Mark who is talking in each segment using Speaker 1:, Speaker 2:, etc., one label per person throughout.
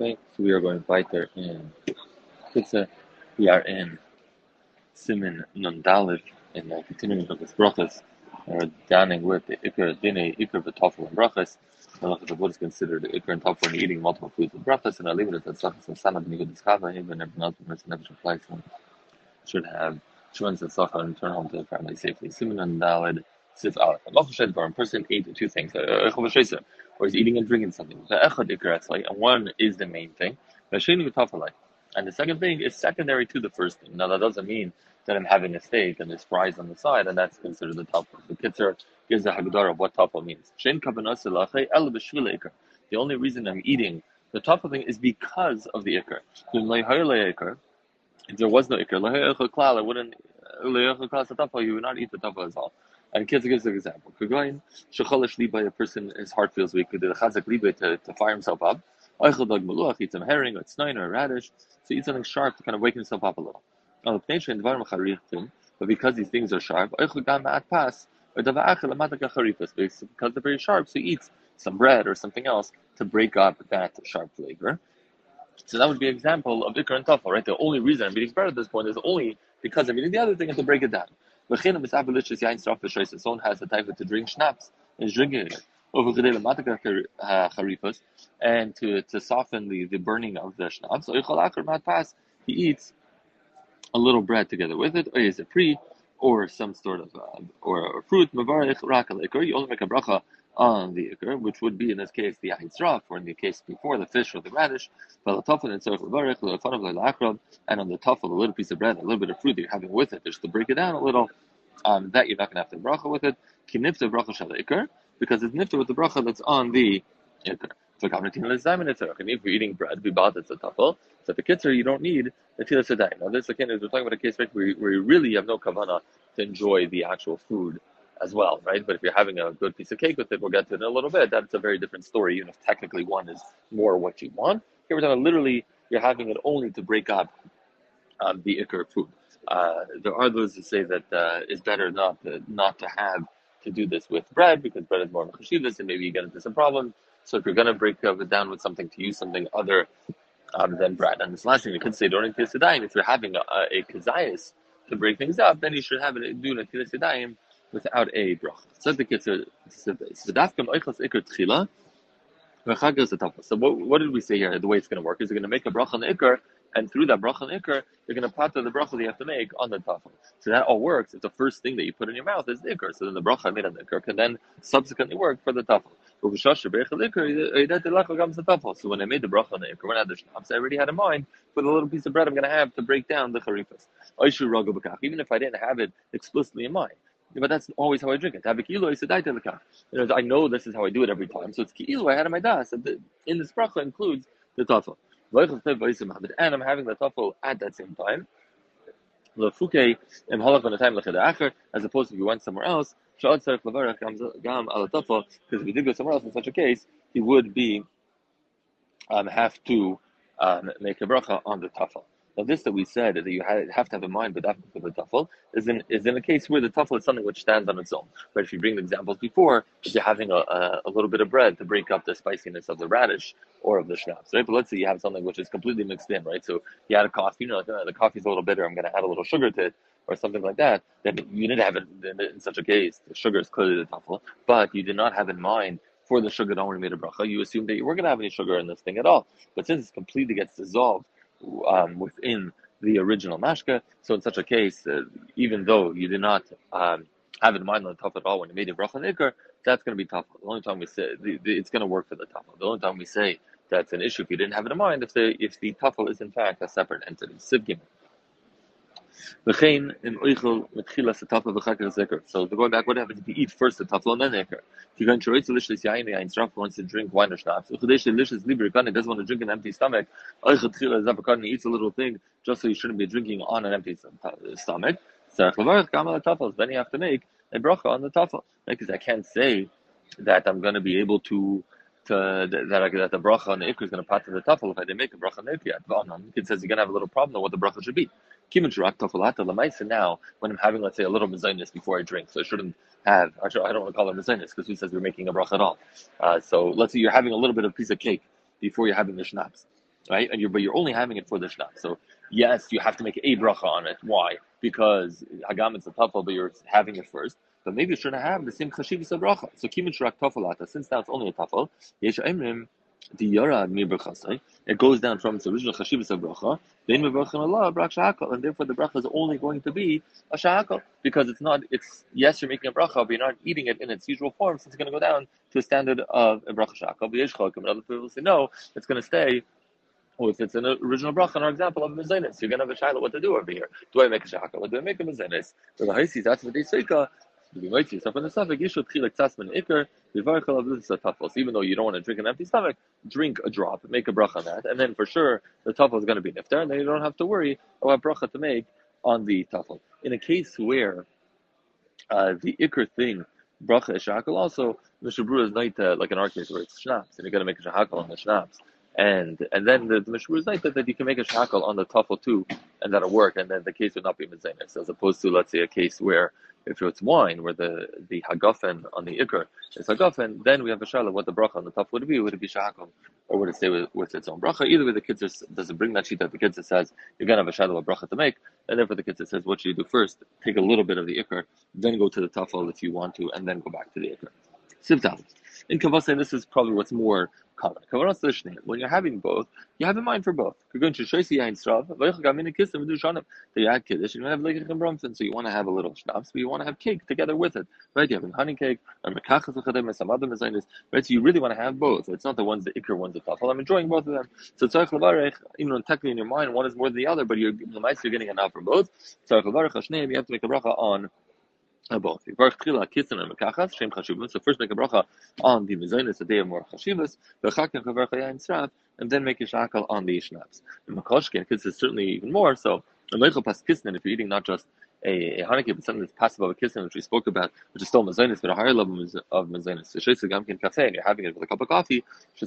Speaker 1: Okay, we are going weiter in Pizza. We are in Siman Nundalif in the continuing of this brachas. We're dining with the Iker Dine, Iker V'Tafel and brachas. The what is considered Iker and Tafel and eating multiple foods with brachas, and I leave it at stuff. So Sanad Nigud Iskava, him and everyone else, and never should should have Shuvans and Sacha and return home to the family safely. Siman Nundalid, Sif Aleph. A person ate two things, uh, uh, or he's eating and drinking something. And one is the main thing. And the second thing is secondary to the first thing. Now, that doesn't mean that I'm having a steak and there's fries on the side, and that's considered the tafel. The Kitzur gives the Haggadah of what tafel means. The only reason I'm eating the tafel thing is because of the ikr. If there was no ikr, I wouldn't, you would not eat the tafel as well. And Kitzur gives an example. Kugain, shechalish liba, a person, his heart feels weak, the chazak liba to, to fire himself up. Eichel dog maluach, eats some herring, or snine, or radish. So he eats something sharp to kind of wake himself up a little. But because these things are sharp, because they're very sharp, so he eats some bread or something else to break up that sharp flavor. So that would be an example of ikr and tafel, right? The only reason I'm eating bread at this point is only because I'm eating the other thing and to break it down. Someone has the type to drink schnapps and is drinking it. Uh, Harifos, and to, to soften the, the burning of the schnapps, So he eats a little bread together with it, or is a pre, or some sort of uh, or, or fruit. You only make a bracha on the ikr, which would be in this case the aitzraf, or in the case before the fish or the radish. And on the tafel, a little piece of bread, a little bit of fruit that you're having with it, just to break it down a little. Um, that you're not going to have to bracha with it. Kinifta bracha shal because it's nifta with the bracha that's on the ikr. If you're eating bread, we bought it a tafel. So the kitzur, you don't need the tilas sedai. Now this again is we're talking about a case right, where, where you really have no kavana to enjoy the actual food as well, right? But if you're having a good piece of cake with it, we'll get to it in a little bit. That's a very different story, even if technically one is more what you want. Here we're talking literally you're having it only to break up um, the ikr food. Uh, there are those who say that uh, it's better not to, not to have to do this with bread because bread is more of a and maybe you get into some problems. So if you're going to break it down with something, to use something other um, than bread. And this last thing, you could say, don't eat If you're having a, a to break things up, then you should have it do netilas yadayim without a brach. So the what, what did we say here? The way it's going to work is you're going to make a brach on the ikr, and through that bracha and ikr, you're going to pata the bracha that you have to make on the tafel. So that all works if the first thing that you put in your mouth is the ikr. So then the bracha made on the ikr can then subsequently work for the tafel. So when I made the bracha on the ikr, when I had the schnapps, I already had in mind for the little piece of bread I'm going to have to break down the charifas. Even if I didn't have it explicitly in mind. But that's always how I drink it. I know this is how I do it every time. So it's ki'ilu I had in my das. In this bracha includes the tafel. And I'm having the tafel at that same time. As opposed to if you went somewhere else, because if he did go somewhere else in such a case, he would be um, have to um, make a bracha on the tafel. Now, this that we said that you have to have in mind, but for the tafel is in is in a case where the tafel is something which stands on its own. But if you bring the examples before, if you're having a, a, a, little bit of bread to break up the spiciness of the radish or of the schnapps, right? But let's say you have something which is completely mixed in, right? So you add a coffee, you know, like, oh, the coffee's a little bitter. I'm going to add a little sugar to it or something like that. Then you didn't have it in, in such a case. The sugar is clearly the tafel, but you did not have in mind for the sugar that only made a bracha. You assumed that you weren't going to have any sugar in this thing at all. But since it completely gets dissolved um, within the original mashka. So in such a case, uh, even though you did not um, have it in mind on the top at all when you made a bracha nikr, that's going to be tough. The only time we say the, the, it's going to work for the tafel. The only time we say that's an issue if you didn't have it in mind if the if the tafel is in fact a separate entity. Siv V'chein in oichel mitchilas the tafel v'chakar zeker. So going back, what happens if you eat first the tafel and then neker? If you're going to reach delicious yain, yain straf wants to drink wine or schnapps. Uchadesh delicious liber kan doesn't want to drink an empty stomach. Oichel tchila zabakan eats a little thing just so you shouldn't be drinking on an empty stomach. Sarach levarach gamal tafel. Then you have to make a bracha on the tafel because I can't say that I'm going to be able to to, that, that the bracha on the ikr is going to pat to the tafel if I didn't make a bracha on the ikr yet. It says you're going to have a little problem on what the bracha should be. Now, when I'm having, let's say, a little mezainis before I drink, so I shouldn't have, actually, I don't want to call it mezainis because who says we're making a bracha at all? Uh, so let's say you're having a little bit of piece of cake before you're having the schnapps. right? And you're but you're only having it for the schnapps. So yes, you have to make a bracha on it. Why? Because hagam it's a tafel, but you're having it first. But maybe you shouldn't have the same chashivas of bracha. So kimin shrak tafel Since now it's only a tafel, yesh emrim the yara mir It goes down from its original chashivas of bracha. Then mebrachin Allah brak shahakal, and therefore the bracha is only going to be a shahakal because it's not. It's yes, you're making a bracha, but you're not eating it in its usual form, so it's going to go down to a standard of a bracha shahakal. But other people say no, it's going to stay or if it's an original bracha, in our example of a mezenis, you're gonna have a shiloh what to do over here. Do I make a shaka? What do I make a mezenis? So the haisis, that's what they say. So even though you don't want to drink an empty stomach, drink a drop, make a bracha on that, and then for sure the tafel is going to be niftar, and then you don't have to worry about bracha to make on the tafel. In a case where uh, the ikr thing bracha is shakal, also mishabru is night uh, like in our case where it's schnapps, and you're going to make a shakal on the schnapps and and then the, the Mishmur is like that, you can make a shackle on the tafel too, and that'll work, and then the case would not be mizanis, as opposed to let's say a case where if it's wine, where the the hagafen on the ikr is hagafen, then we have a shaila what the bracha on the tafel would be. Would it be shackle, or would it stay with, with its own bracha? Either way, the kids doesn't bring that sheet that the kids says you're gonna have a shaila what bracha to make, and then for the kids it says what should you do first? Take a little bit of the ikr, then go to the tafel if you want to, and then go back to the ikr. Sivtal. In Kavasa, this is probably what's more common. When you're having both, you have in mind for both. You're going to Shoisi Yain Strav, that you add Kiddush, and you have Lekich and Bromfin, so you want to have a little schnapps, but you want to have cake together with it. Right? You're having honey cake, or Mekachas and some other mezainis. Right? So you really want to have both. It's not the ones, the Iker ones, the Tafel. I'm enjoying both of them. So Tzarech Levarech, even technically in your mind, one is more than the other, but you're, the you're getting enough from both. Tzarech Levarech, you have to make a bracha on both. So first make a bracha on the mezainis, the day of more chashivas, and then make a shakal on the schnapps. And makoshkin, because it's certainly even more. So, pas if you're eating not just a, a Hanukkah, but something that's passive of a kisnin, which we spoke about, which is still mezainis, but a higher level of mezainis. So, gamkin you're having it with a cup of coffee, you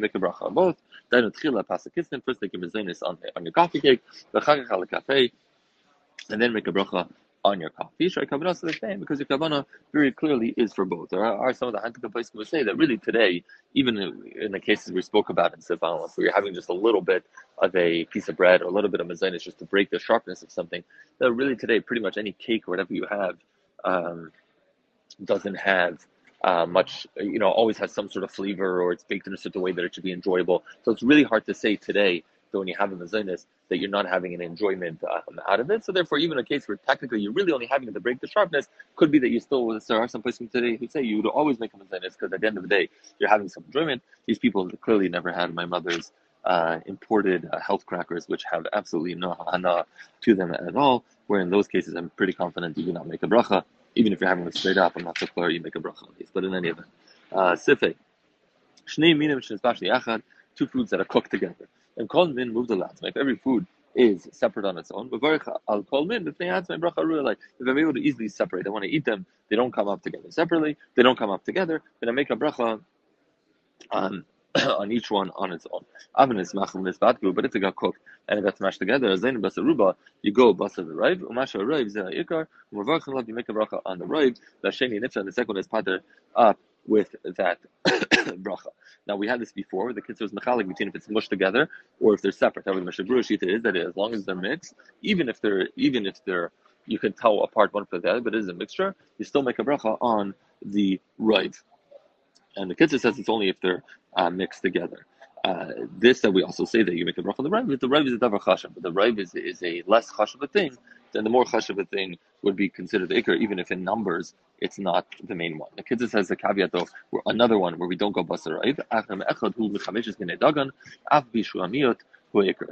Speaker 1: make a bracha on both. Then utchila pas a kisnin, first make a mezainis on, on your coffee cake, v'chagach al cafe, and then make a bracha on your coffee. Shai Kavanah is the same because your Kavanah very clearly is for both. There are, some of the Hanukkah places who say that really today, even in the cases we spoke about in Sif where you're having just a little bit of a piece of bread or a little bit of mazanis just to break the sharpness of something, that really today, pretty much any cake or whatever you have um, doesn't have uh, much, you know, always has some sort of flavor or it's baked in a certain way that it should be enjoyable. So it's really hard to say today that when you have a mazinus, that you're not having an enjoyment um, out of it. So therefore, even a case where technically you're really only having it to break the sharpness, could be that you still, there are some places today who say you would always make a mazinus because at the end of the day, you're having some enjoyment. These people clearly never had my mother's uh, imported uh, health crackers, which have absolutely no hana to them at all. Where in those cases, I'm pretty confident you do not make a bracha. Even if you're having it straight up, I'm not so clear you make a bracha on these. But in any event, uh, minim two foods that are cooked together. And kol min move the last. If every food is separate on its own, I'll call min if they like if I'm able to easily separate, I want to eat them. They don't come up together separately. They don't come up together. Then I make a bracha on on each one on its own. Oven is machal nisbatgu, but if it got cooked and it got smashed together, zayin basaruba, you go basa the rive, umasha rive zeh ikar, umavarchan love, you make a bracha on the rive, the sheni nifsa, the second is pater up with that bracha. Now we had this before, the kitzur is mechalik between if it's mushed together or if they're separate. However, the Mishna Berura is that as long as they're mixed, even if they're even if they're you can tell apart one from the other, but it is a mixture, you still make a bracha on the right. And the kitzur says it's only if they're uh, mixed together. Uh, this that we also say that you make a bracha on the rive, the rive is a davar chashav, but the rive is, is a less chashav thing then the more chashav thing would be considered ikr, even if in numbers it's not the main one. The Kitzur says the caveat though, where another one where we don't go basar If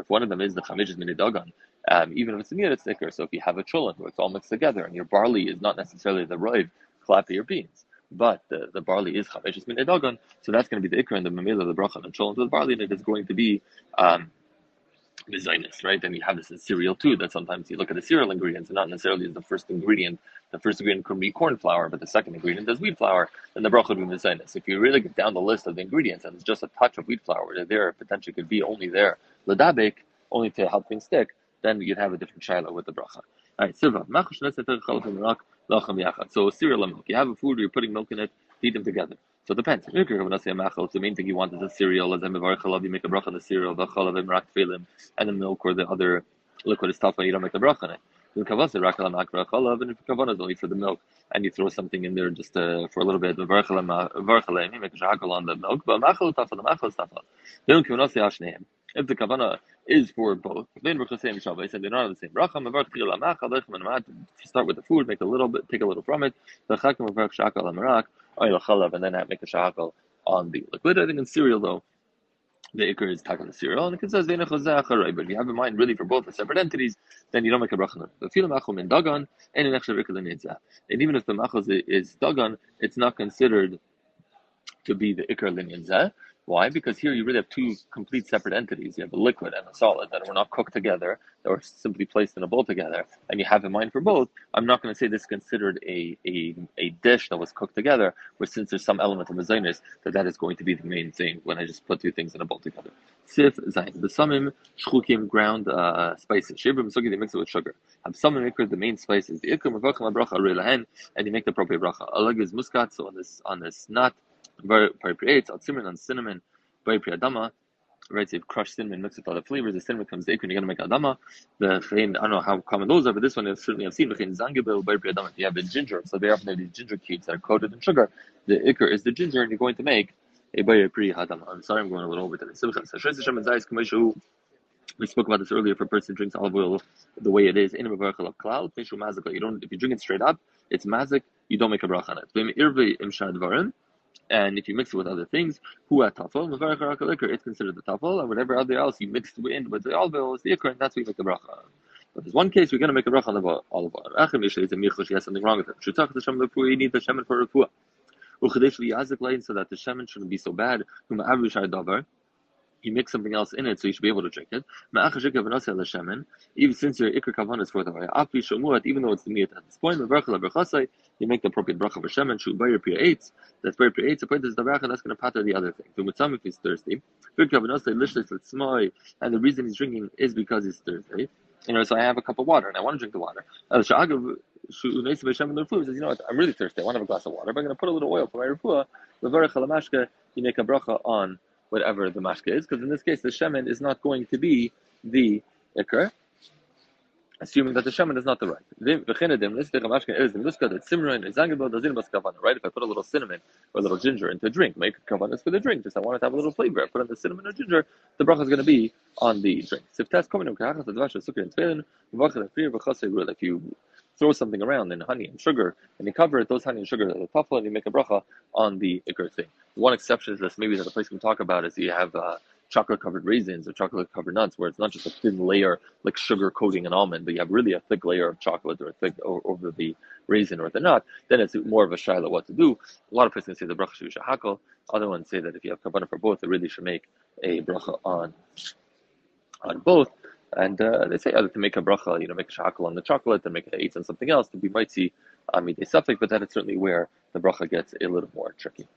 Speaker 1: one of them is the chamishis minidagan, um, even if it's a miyot, it's ikr. So if you have a chulin where it's all mixed together and your barley is not necessarily the rive, clap your beans. But the, the barley is chamishis minidagan, so that's going to be the ikr and the mamila, of the bracha, and chulin to the barley, and it is going to be um, Mizainis, right? And you have this in cereal too, that sometimes you look at the cereal ingredients and not necessarily the first ingredient. The first ingredient could be corn flour, but the second ingredient is wheat flour, and the bracha would be Mizainis. If you really get down the list of the ingredients and it's just a touch of wheat flour, that there potentially could be only there, ladabek, only to help things stick, then you'd have a different shiloh with the bracha. All right, So cereal and milk. You have a food, you're putting milk in it, feed them together. So it depends. The main thing you want is a cereal, as you make a bracha on the cereal, the chalav, and the milk or the other liquid stuff, and you don't make a bracha on it. And if kavanah is only for the milk, and you throw something in there just uh, for a little bit, you make a shakal on the milk, but machal tafa, the machal tafa. If the kavanah is for both, then we're saying Shabbos, and they're not on the same bracha. Mavar tchila machal Start with the food, make a little bit, take a little from it. The chakim mavar shakal amarak, oil chalav, and then make a shakal on the liquid. I think in cereal though the ikr is taken the cereal, and it says But if you have in mind really for both the separate entities, then you don't make a bracha. dagan, and in echshav And even if the machos is dagan, it's not considered to be the ikr linyan why? Because here you really have two complete separate entities. You have a liquid and a solid that were not cooked together, that were simply placed in a bowl together, and you have in mind for both. I'm not going to say this is considered a, a, a dish that was cooked together, but since there's some element of mezainis, that that is going to be the main thing when I just put two things in a bowl together. Sif, zayin, the samim, shchukim, ground uh, spices. Shibrim, sugi, they mix it with sugar. Have samim ikr, the main spices. The ikr, mavachim, bracha, and you make the appropriate bracha. Alag is muskat, so on this, on this nut, cinnamon and cinnamon, very adama. Right, so you've crushed cinnamon, mixed with other flavors. The cinnamon becomes the you're to make adama. The I don't know how common those are, but this one is certainly I've seen. zangibil adama. You have the ginger, so they often have these ginger cubes that are coated in sugar. The ikr is the ginger, and you're going to make a bayir pri hadama. I'm sorry, I'm going a little over today. We spoke about this earlier. If a person drinks olive oil the way it is, in cloud, you don't. If you drink it straight up, it's mazik. You don't make a bracha on it. And if you mix it with other things, at tafel, it's considered the tafel, and whatever other else you mix it in with the olive is the ikr, and that's what you make the bracha. But there's one case we're going to make a bracha on the olive oil. Achim is a michel, she has something wrong with it. Shutach the shem lefu, you need the shemen for refuah. Uchadesh liyazik lein, so that the shemen shouldn't be so bad. Whom avrishar davar, you mix something else in it, so you should be able to drink it. Even since your ikr kavan is for the way, even though it's the meat at this point, you make the appropriate bracha for shemen, shu bayir pir eitz, that's bayir pir eitz, is the bracha, that's going to patter the other thing. The mutzam if he's thirsty, and the reason he's drinking is because he's thirsty. You know, so I have a cup of water and I want to drink the water. Says, you know what, I'm really thirsty, I want to have a glass of water, but I'm going to put a little oil for my refuah, you make a bracha on whatever the mashka is, because in this case the shemen is not going to be the ikr, assuming that the shemen is not the right. Right? If I put a little cinnamon or a little ginger into a drink, make kavanas for the drink. Just I want it to have a little flavor. I put in the cinnamon or ginger, the bracha is going to be on the drink. If you throw something around in honey and sugar, and you cover it, those honey and sugar, the tafel, and you make a bracha on the ikr thing. One exception is this, maybe that the place we can talk about is you have uh, chocolate covered raisins or chocolate covered nuts, where it's not just a thin layer like sugar coating an almond, but you have really a thick layer of chocolate or thick over the raisin or the nut. Then it's more of a shiloh what to do. A lot of places say the bracha should hakol. Other ones say that if you have kavanah for both, it really should make a bracha on on both. And uh, they say either to make a bracha, you know, make a shakal on the chocolate, and make it eight on something else. Then we might see amid a suffix, but that is certainly where the bracha gets a little more tricky.